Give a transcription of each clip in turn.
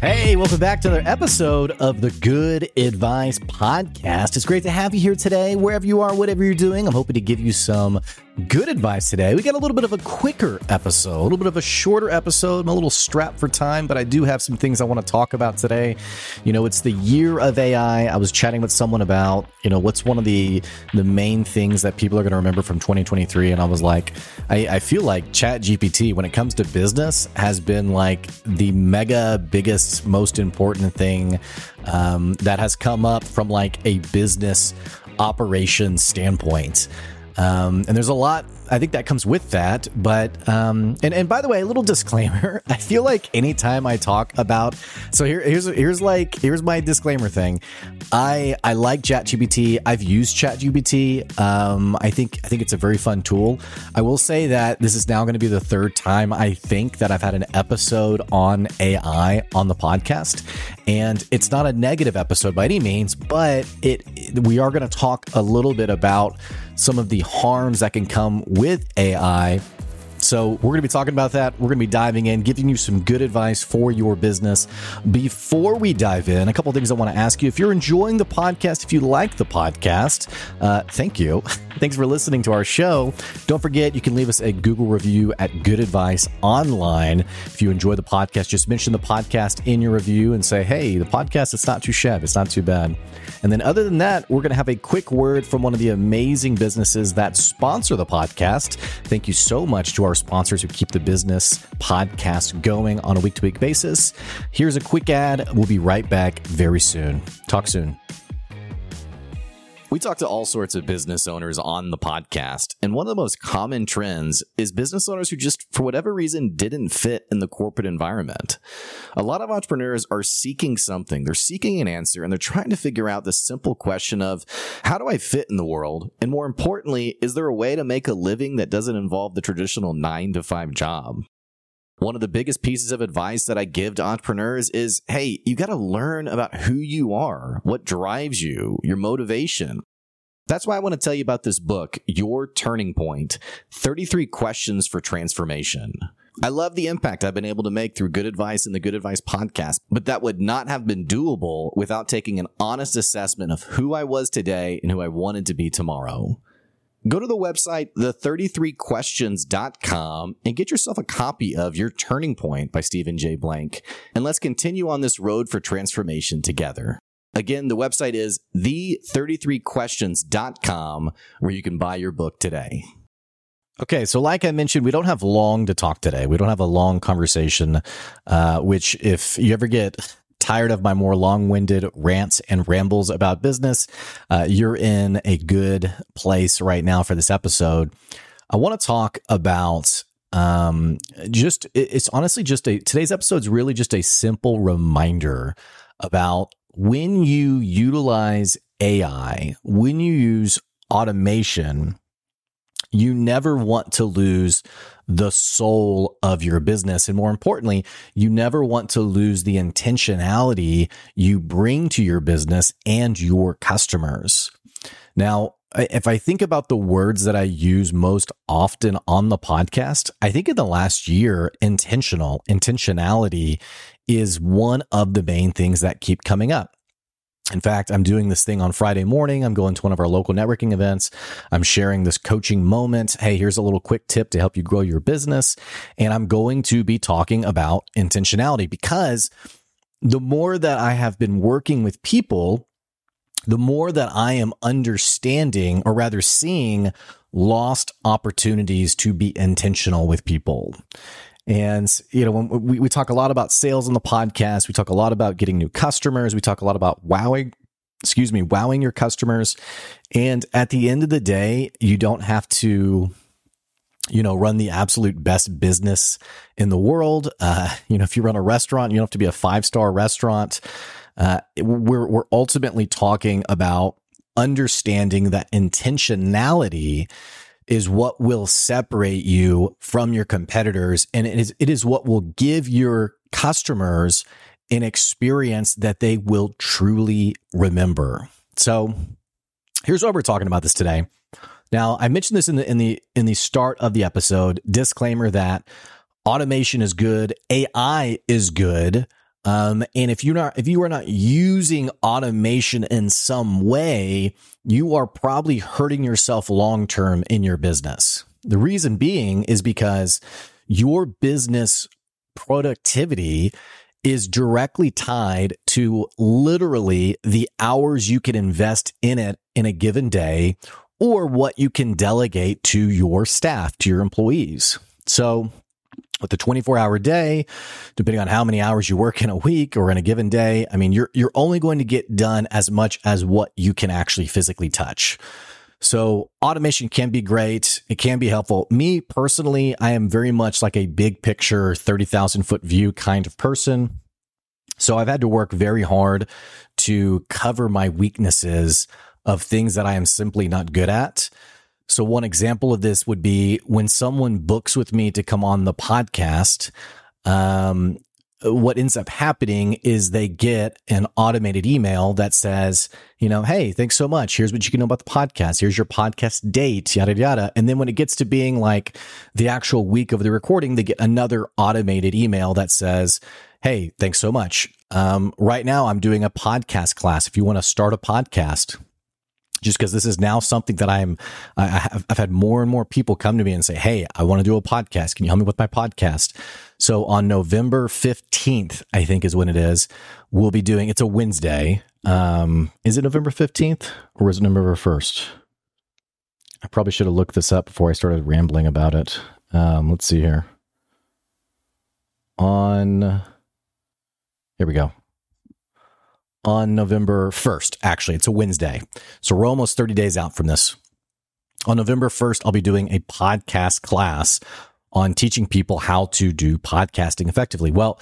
Hey, welcome back to another episode of the Good Advice Podcast. It's great to have you here today, wherever you are, whatever you're doing. I'm hoping to give you some good advice today. We got a little bit of a quicker episode, a little bit of a shorter episode. I'm a little strapped for time, but I do have some things I want to talk about today. You know, it's the year of AI. I was chatting with someone about, you know, what's one of the the main things that people are going to remember from 2023, and I was like, I, I feel like Chat GPT, when it comes to business, has been like the mega biggest, most important thing um, that has come up from like a business operation standpoint. Um, and there's a lot I think that comes with that. But um, and and by the way, a little disclaimer. I feel like anytime I talk about so here here's here's like here's my disclaimer thing. I I like ChatGPT. I've used ChatGPT. Um, I think I think it's a very fun tool. I will say that this is now going to be the third time I think that I've had an episode on AI on the podcast, and it's not a negative episode by any means, but it we are going to talk a little bit about some of the harms that can come with AI so, we're going to be talking about that. We're going to be diving in, giving you some good advice for your business. Before we dive in, a couple things I want to ask you. If you're enjoying the podcast, if you like the podcast, uh, thank you. Thanks for listening to our show. Don't forget, you can leave us a Google review at Good Advice Online. If you enjoy the podcast, just mention the podcast in your review and say, hey, the podcast, it's not too shabby, it's not too bad. And then, other than that, we're going to have a quick word from one of the amazing businesses that sponsor the podcast. Thank you so much to our our sponsors who keep the business podcast going on a week to week basis. Here's a quick ad. We'll be right back very soon. Talk soon. We talk to all sorts of business owners on the podcast, and one of the most common trends is business owners who just, for whatever reason, didn't fit in the corporate environment. A lot of entrepreneurs are seeking something, they're seeking an answer, and they're trying to figure out the simple question of how do I fit in the world? And more importantly, is there a way to make a living that doesn't involve the traditional nine to five job? One of the biggest pieces of advice that I give to entrepreneurs is hey, you got to learn about who you are, what drives you, your motivation. That's why I want to tell you about this book, Your Turning Point 33 Questions for Transformation. I love the impact I've been able to make through good advice and the Good Advice podcast, but that would not have been doable without taking an honest assessment of who I was today and who I wanted to be tomorrow. Go to the website, the33questions.com, and get yourself a copy of Your Turning Point by Stephen J. Blank. And let's continue on this road for transformation together. Again, the website is the33questions.com, where you can buy your book today. Okay, so like I mentioned, we don't have long to talk today. We don't have a long conversation, uh, which if you ever get tired of my more long-winded rants and rambles about business, uh, you're in a good place right now for this episode. I want to talk about um, just it's honestly just a today's episode is really just a simple reminder about when you utilize AI, when you use automation, you never want to lose the soul of your business. And more importantly, you never want to lose the intentionality you bring to your business and your customers. Now, if I think about the words that I use most often on the podcast, I think in the last year, intentional, intentionality is one of the main things that keep coming up. In fact, I'm doing this thing on Friday morning. I'm going to one of our local networking events. I'm sharing this coaching moment. Hey, here's a little quick tip to help you grow your business. And I'm going to be talking about intentionality because the more that I have been working with people, the more that I am understanding or rather seeing lost opportunities to be intentional with people. And, you know, we, we talk a lot about sales on the podcast, we talk a lot about getting new customers, we talk a lot about wowing, excuse me, wowing your customers. And at the end of the day, you don't have to, you know, run the absolute best business in the world. Uh, you know, if you run a restaurant, you don't have to be a five star restaurant. Uh, we're, we're ultimately talking about understanding that intentionality is what will separate you from your competitors. And it is, it is what will give your customers an experience that they will truly remember. So here's what we're talking about this today. Now, I mentioned this in the in the in the start of the episode. Disclaimer that automation is good, AI is good, Um, and if you're not, if you are not using automation in some way, you are probably hurting yourself long term in your business. The reason being is because your business productivity is directly tied to literally the hours you can invest in it in a given day or what you can delegate to your staff, to your employees. So with a 24 hour day, depending on how many hours you work in a week or in a given day, I mean, you're, you're only going to get done as much as what you can actually physically touch. So automation can be great. It can be helpful. Me personally, I am very much like a big picture, 30,000 foot view kind of person. So I've had to work very hard to cover my weaknesses of things that I am simply not good at. So one example of this would be when someone books with me to come on the podcast. Um, what ends up happening is they get an automated email that says, you know, hey, thanks so much. Here's what you can know about the podcast. Here's your podcast date, yada, yada. And then when it gets to being like the actual week of the recording, they get another automated email that says, hey, thanks so much. Um, right now, I'm doing a podcast class. If you want to start a podcast, just because this is now something that I'm, I have, I've had more and more people come to me and say, Hey, I want to do a podcast. Can you help me with my podcast? So on November 15th, I think is when it is, we'll be doing, it's a Wednesday. Um, is it November 15th or is it November 1st? I probably should have looked this up before I started rambling about it. Um, let's see here. On, here we go on November 1st. Actually, it's a Wednesday. So we're almost 30 days out from this. On November 1st, I'll be doing a podcast class on teaching people how to do podcasting effectively. Well,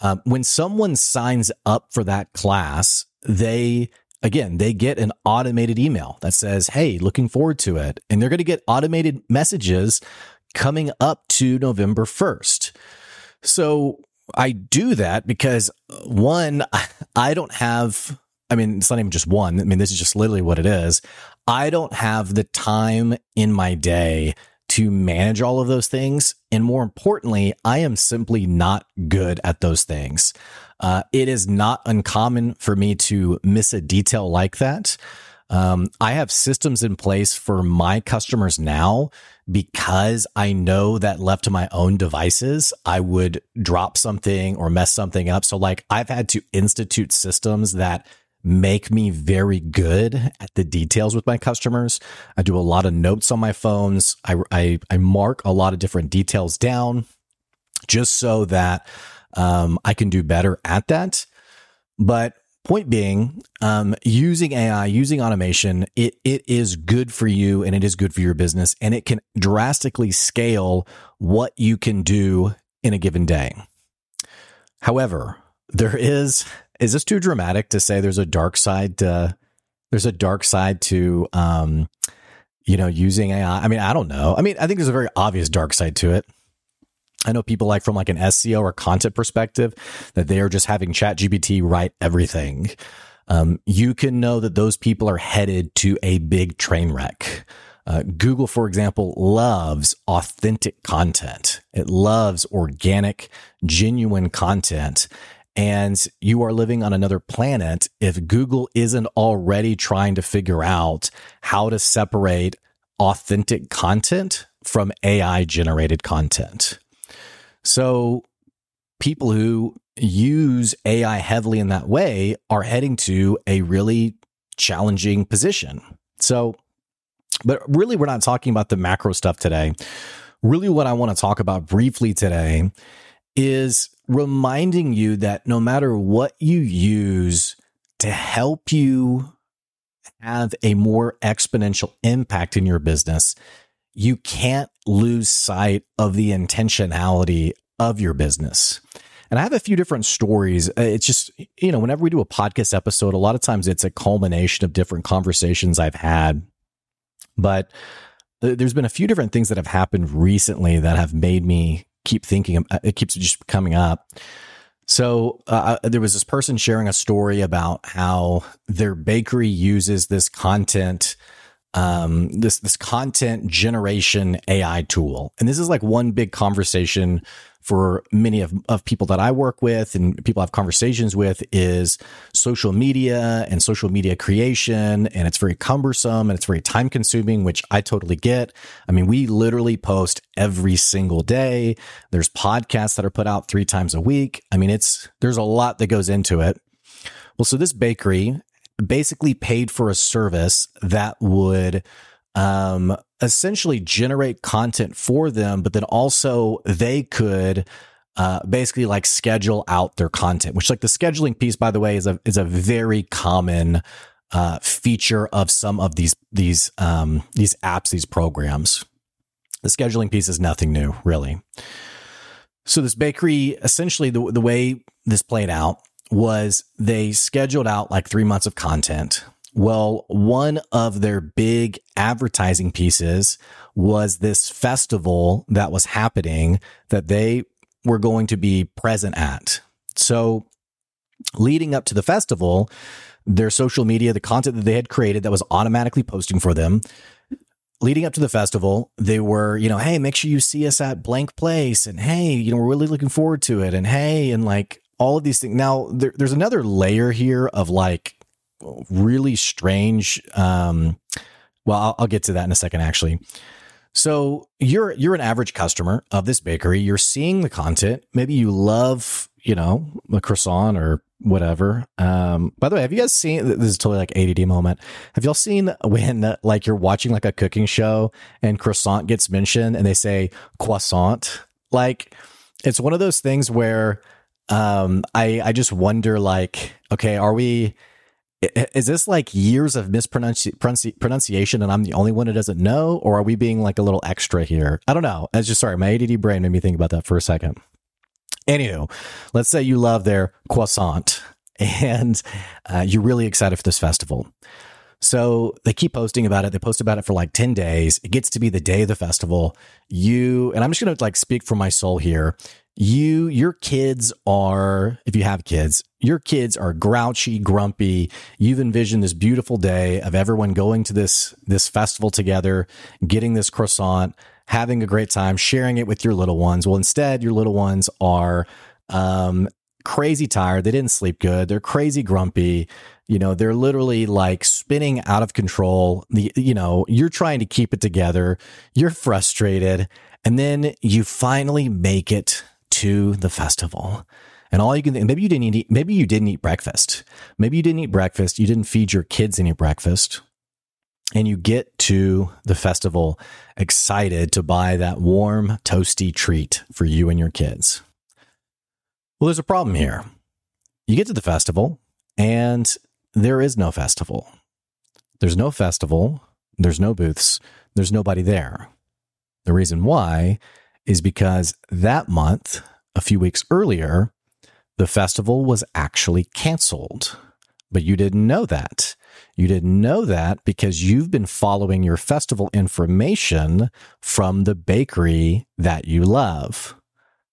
um, when someone signs up for that class, they again, they get an automated email that says, Hey, looking forward to it. And they're going to get automated messages coming up to November 1st. So I do that because one, I don't have, I mean, it's not even just one. I mean, this is just literally what it is. I don't have the time in my day to manage all of those things. And more importantly, I am simply not good at those things. Uh, it is not uncommon for me to miss a detail like that. Um, I have systems in place for my customers now because I know that left to my own devices, I would drop something or mess something up. So like I've had to institute systems that make me very good at the details with my customers. I do a lot of notes on my phones. I, I, I mark a lot of different details down just so that um, I can do better at that. But Point being, um, using AI, using automation, it, it is good for you and it is good for your business and it can drastically scale what you can do in a given day. However, there is, is this too dramatic to say there's a dark side to, there's a dark side to, um, you know, using AI? I mean, I don't know. I mean, I think there's a very obvious dark side to it. I know people like from like an SEO or content perspective that they are just having chat GPT write everything. Um, you can know that those people are headed to a big train wreck. Uh, Google, for example, loves authentic content. It loves organic, genuine content. And you are living on another planet if Google isn't already trying to figure out how to separate authentic content from AI generated content. So people who use AI heavily in that way are heading to a really challenging position. So, but really, we're not talking about the macro stuff today. Really, what I want to talk about briefly today is reminding you that no matter what you use to help you have a more exponential impact in your business, you can't lose sight of the intentionality of your business. And I have a few different stories. Uh, it's just, you know, whenever we do a podcast episode, a lot of times it's a culmination of different conversations I've had. But there's been a few different things that have happened recently that have made me keep thinking. Uh, it keeps just coming up. So uh, there was this person sharing a story about how their bakery uses this content um, this this content generation AI tool. And this is like one big conversation for many of, of people that I work with and people I have conversations with is social media and social media creation. And it's very cumbersome and it's very time consuming, which I totally get. I mean, we literally post every single day. There's podcasts that are put out three times a week. I mean, it's, there's a lot that goes into it. Well, so this bakery basically paid for a service that would um, essentially generate content for them, but then also they could uh, basically like schedule out their content, which like the scheduling piece, by the way, is a is a very common uh, feature of some of these these um, these apps, these programs. The scheduling piece is nothing new, really. So this bakery, essentially, the the way this played out was they scheduled out like three months of content well, one of their big advertising pieces was this festival that was happening that they were going to be present at. So, leading up to the festival, their social media, the content that they had created that was automatically posting for them, leading up to the festival, they were, you know, hey, make sure you see us at blank place. And hey, you know, we're really looking forward to it. And hey, and like all of these things. Now, there, there's another layer here of like, really strange. Um, well, I'll, I'll get to that in a second, actually. So you're you're an average customer of this bakery. You're seeing the content. Maybe you love, you know, a croissant or whatever. Um, by the way, have you guys seen this is totally like ADD moment. Have y'all seen when like you're watching like a cooking show and croissant gets mentioned and they say croissant? Like it's one of those things where um I I just wonder like, okay, are we is this like years of mispronunciation and I'm the only one who doesn't know? Or are we being like a little extra here? I don't know. It's just sorry. My ADD brain made me think about that for a second. Anywho, let's say you love their croissant and uh, you're really excited for this festival. So they keep posting about it. They post about it for like 10 days. It gets to be the day of the festival. You, and I'm just going to like speak for my soul here you your kids are if you have kids your kids are grouchy grumpy. You've envisioned this beautiful day of everyone going to this this festival together getting this croissant having a great time sharing it with your little ones. Well instead your little ones are um, crazy tired. They didn't sleep good. They're crazy grumpy. You know they're literally like spinning out of control. The you know you're trying to keep it together. You're frustrated. And then you finally make it to the festival. And all you can think, maybe you didn't eat, maybe you didn't eat breakfast. Maybe you didn't eat breakfast. You didn't feed your kids any breakfast. And you get to the festival excited to buy that warm, toasty treat for you and your kids. Well, there's a problem here. You get to the festival and there is no festival. There's no festival. There's no booths. There's nobody there. The reason why is because that month, a few weeks earlier, the festival was actually canceled. But you didn't know that. You didn't know that because you've been following your festival information from the bakery that you love.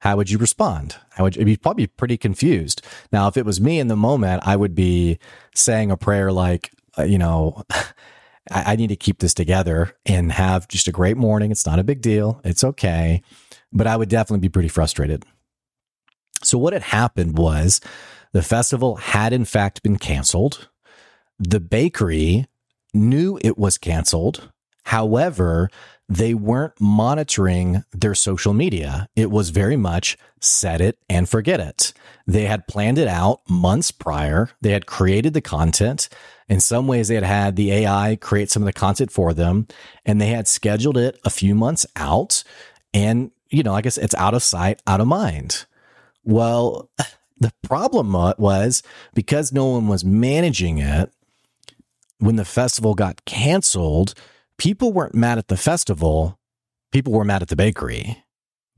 How would you respond? How would you be probably pretty confused? Now, if it was me in the moment, I would be saying a prayer like, uh, you know, I, I need to keep this together and have just a great morning. It's not a big deal. It's okay. But I would definitely be pretty frustrated. So what had happened was the festival had in fact been canceled. The bakery knew it was canceled. However, they weren't monitoring their social media. It was very much set it and forget it. They had planned it out months prior. They had created the content. In some ways, they had had the AI create some of the content for them and they had scheduled it a few months out. And, you know, I guess it's out of sight, out of mind. Well, the problem was because no one was managing it, when the festival got canceled, people weren't mad at the festival. People were mad at the bakery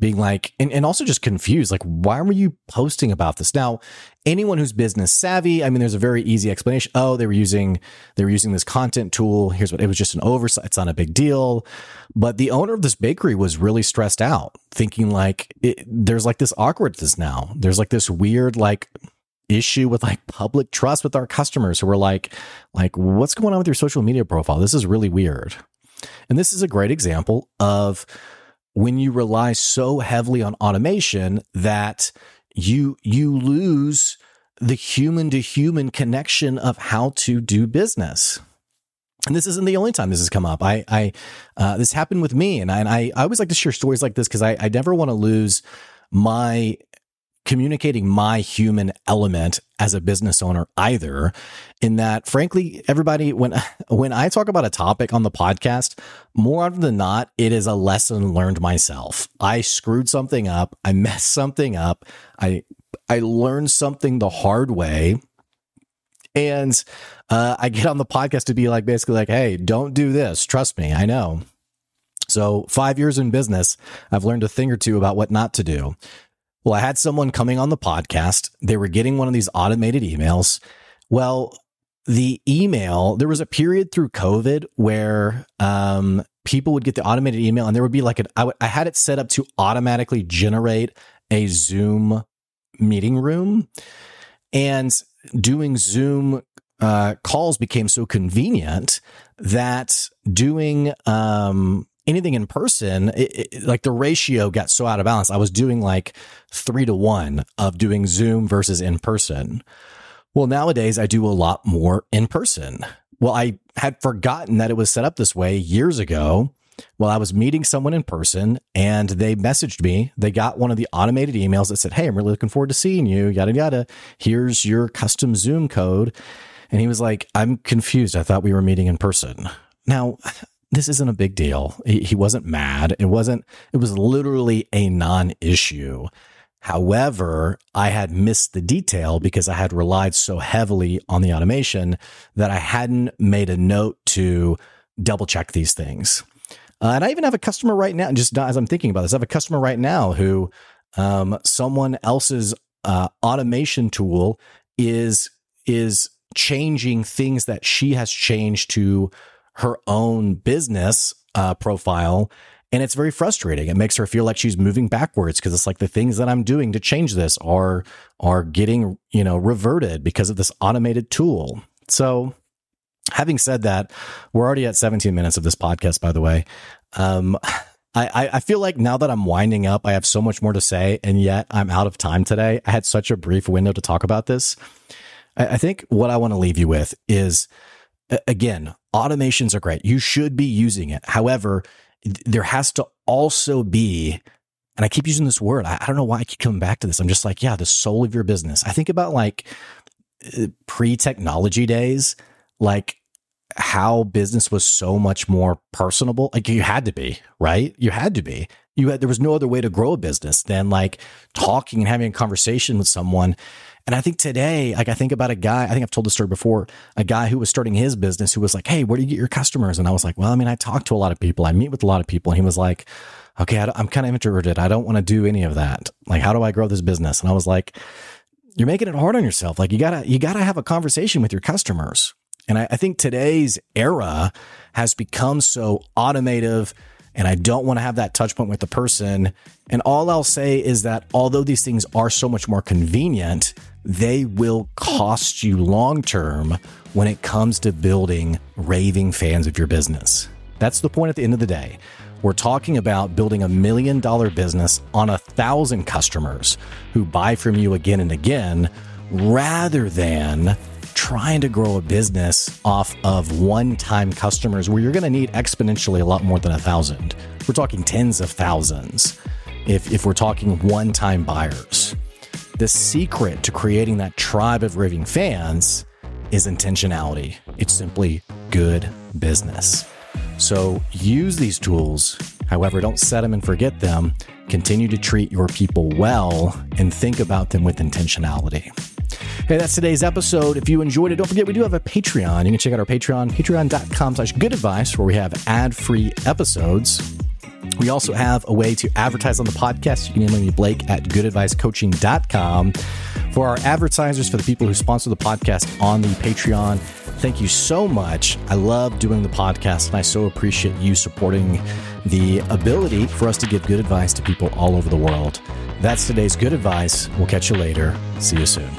being like, and, and also just confused, like, why were you posting about this? Now, anyone who's business savvy, I mean, there's a very easy explanation. Oh, they were using, they were using this content tool. Here's what it was just an oversight. It's not a big deal. But the owner of this bakery was really stressed out, thinking like, it, there's like this awkwardness now. There's like this weird, like, issue with like public trust with our customers who are like, like, what's going on with your social media profile? This is really weird. And this is a great example of, when you rely so heavily on automation that you you lose the human to human connection of how to do business. And this isn't the only time this has come up. I, I, uh, this happened with me, and I, and I, I always like to share stories like this because I, I never want to lose my communicating my human element as a business owner either in that frankly everybody when when I talk about a topic on the podcast more often than not it is a lesson learned myself. I screwed something up. I messed something up. I I learned something the hard way. And uh, I get on the podcast to be like basically like hey don't do this. Trust me. I know. So, five years in business, I've learned a thing or two about what not to do. Well, I had someone coming on the podcast. They were getting one of these automated emails. Well, the email, there was a period through COVID where um, people would get the automated email and there would be like an, I, w- I had it set up to automatically generate a Zoom meeting room. And doing Zoom uh, calls became so convenient that doing um, anything in person, it, it, like the ratio got so out of balance. I was doing like three to one of doing Zoom versus in person. Well, nowadays I do a lot more in person. Well, I had forgotten that it was set up this way years ago. Well, I was meeting someone in person and they messaged me. They got one of the automated emails that said, Hey, I'm really looking forward to seeing you, yada, yada. Here's your custom Zoom code. And he was like, I'm confused. I thought we were meeting in person. Now, this isn't a big deal. He, wasn't mad. It wasn't, it was literally a non issue. However, I had missed the detail because I had relied so heavily on the automation that I hadn't made a note to double check these things. Uh, and I even have a customer right now, just as I'm thinking about this, I have a customer right now who um, someone else's uh, automation tool is is changing things that she has changed to her own business uh, profile. And it's very frustrating. It makes her feel like she's moving backwards because it's like the things that I'm doing to change this are are getting, you know, reverted because of this automated tool. So having said that, we're already at 17 minutes of this podcast, by the way. Um, I, I feel like now that I'm winding up, I have so much more to say, and yet I'm out of time today. I had such a brief window to talk about this. I, I think what I want to leave you with is again, automations are great. You should be using it. However, there has to also be, and I keep using this word. I, I don't know why I keep coming back to this. I'm just like, yeah, the soul of your business. I think about like uh, pre technology days, like how business was so much more personable. Like you had to be, right? You had to be. You had, there was no other way to grow a business than like talking and having a conversation with someone and I think today, like I think about a guy, I think I've told the story before, a guy who was starting his business who was like, Hey, where do you get your customers? And I was like, well, I mean, I talk to a lot of people. I meet with a lot of people. And he was like, okay, I am kind of introverted. I don't want to do any of that. Like, how do I grow this business? And I was like, you're making it hard on yourself. Like you gotta, you gotta have a conversation with your customers. And I, I think today's era has become so automative and I don't want to have that touch point with the person. And all I'll say is that although these things are so much more convenient, they will cost you long term when it comes to building raving fans of your business. That's the point at the end of the day. We're talking about building a million dollar business on a thousand customers who buy from you again and again rather than trying to grow a business off of one time customers where you're going to need exponentially a lot more than a thousand. We're talking tens of thousands if, if we're talking one time buyers. The secret to creating that tribe of raving fans is intentionality. It's simply good business. So use these tools. However, don't set them and forget them. Continue to treat your people well and think about them with intentionality. Hey, that's today's episode. If you enjoyed it, don't forget we do have a Patreon. You can check out our Patreon, patreon.com slash good advice, where we have ad-free episodes. We also have a way to advertise on the podcast. You can email me, Blake at goodadvicecoaching.com. For our advertisers, for the people who sponsor the podcast on the Patreon, thank you so much. I love doing the podcast, and I so appreciate you supporting the ability for us to give good advice to people all over the world. That's today's good advice. We'll catch you later. See you soon.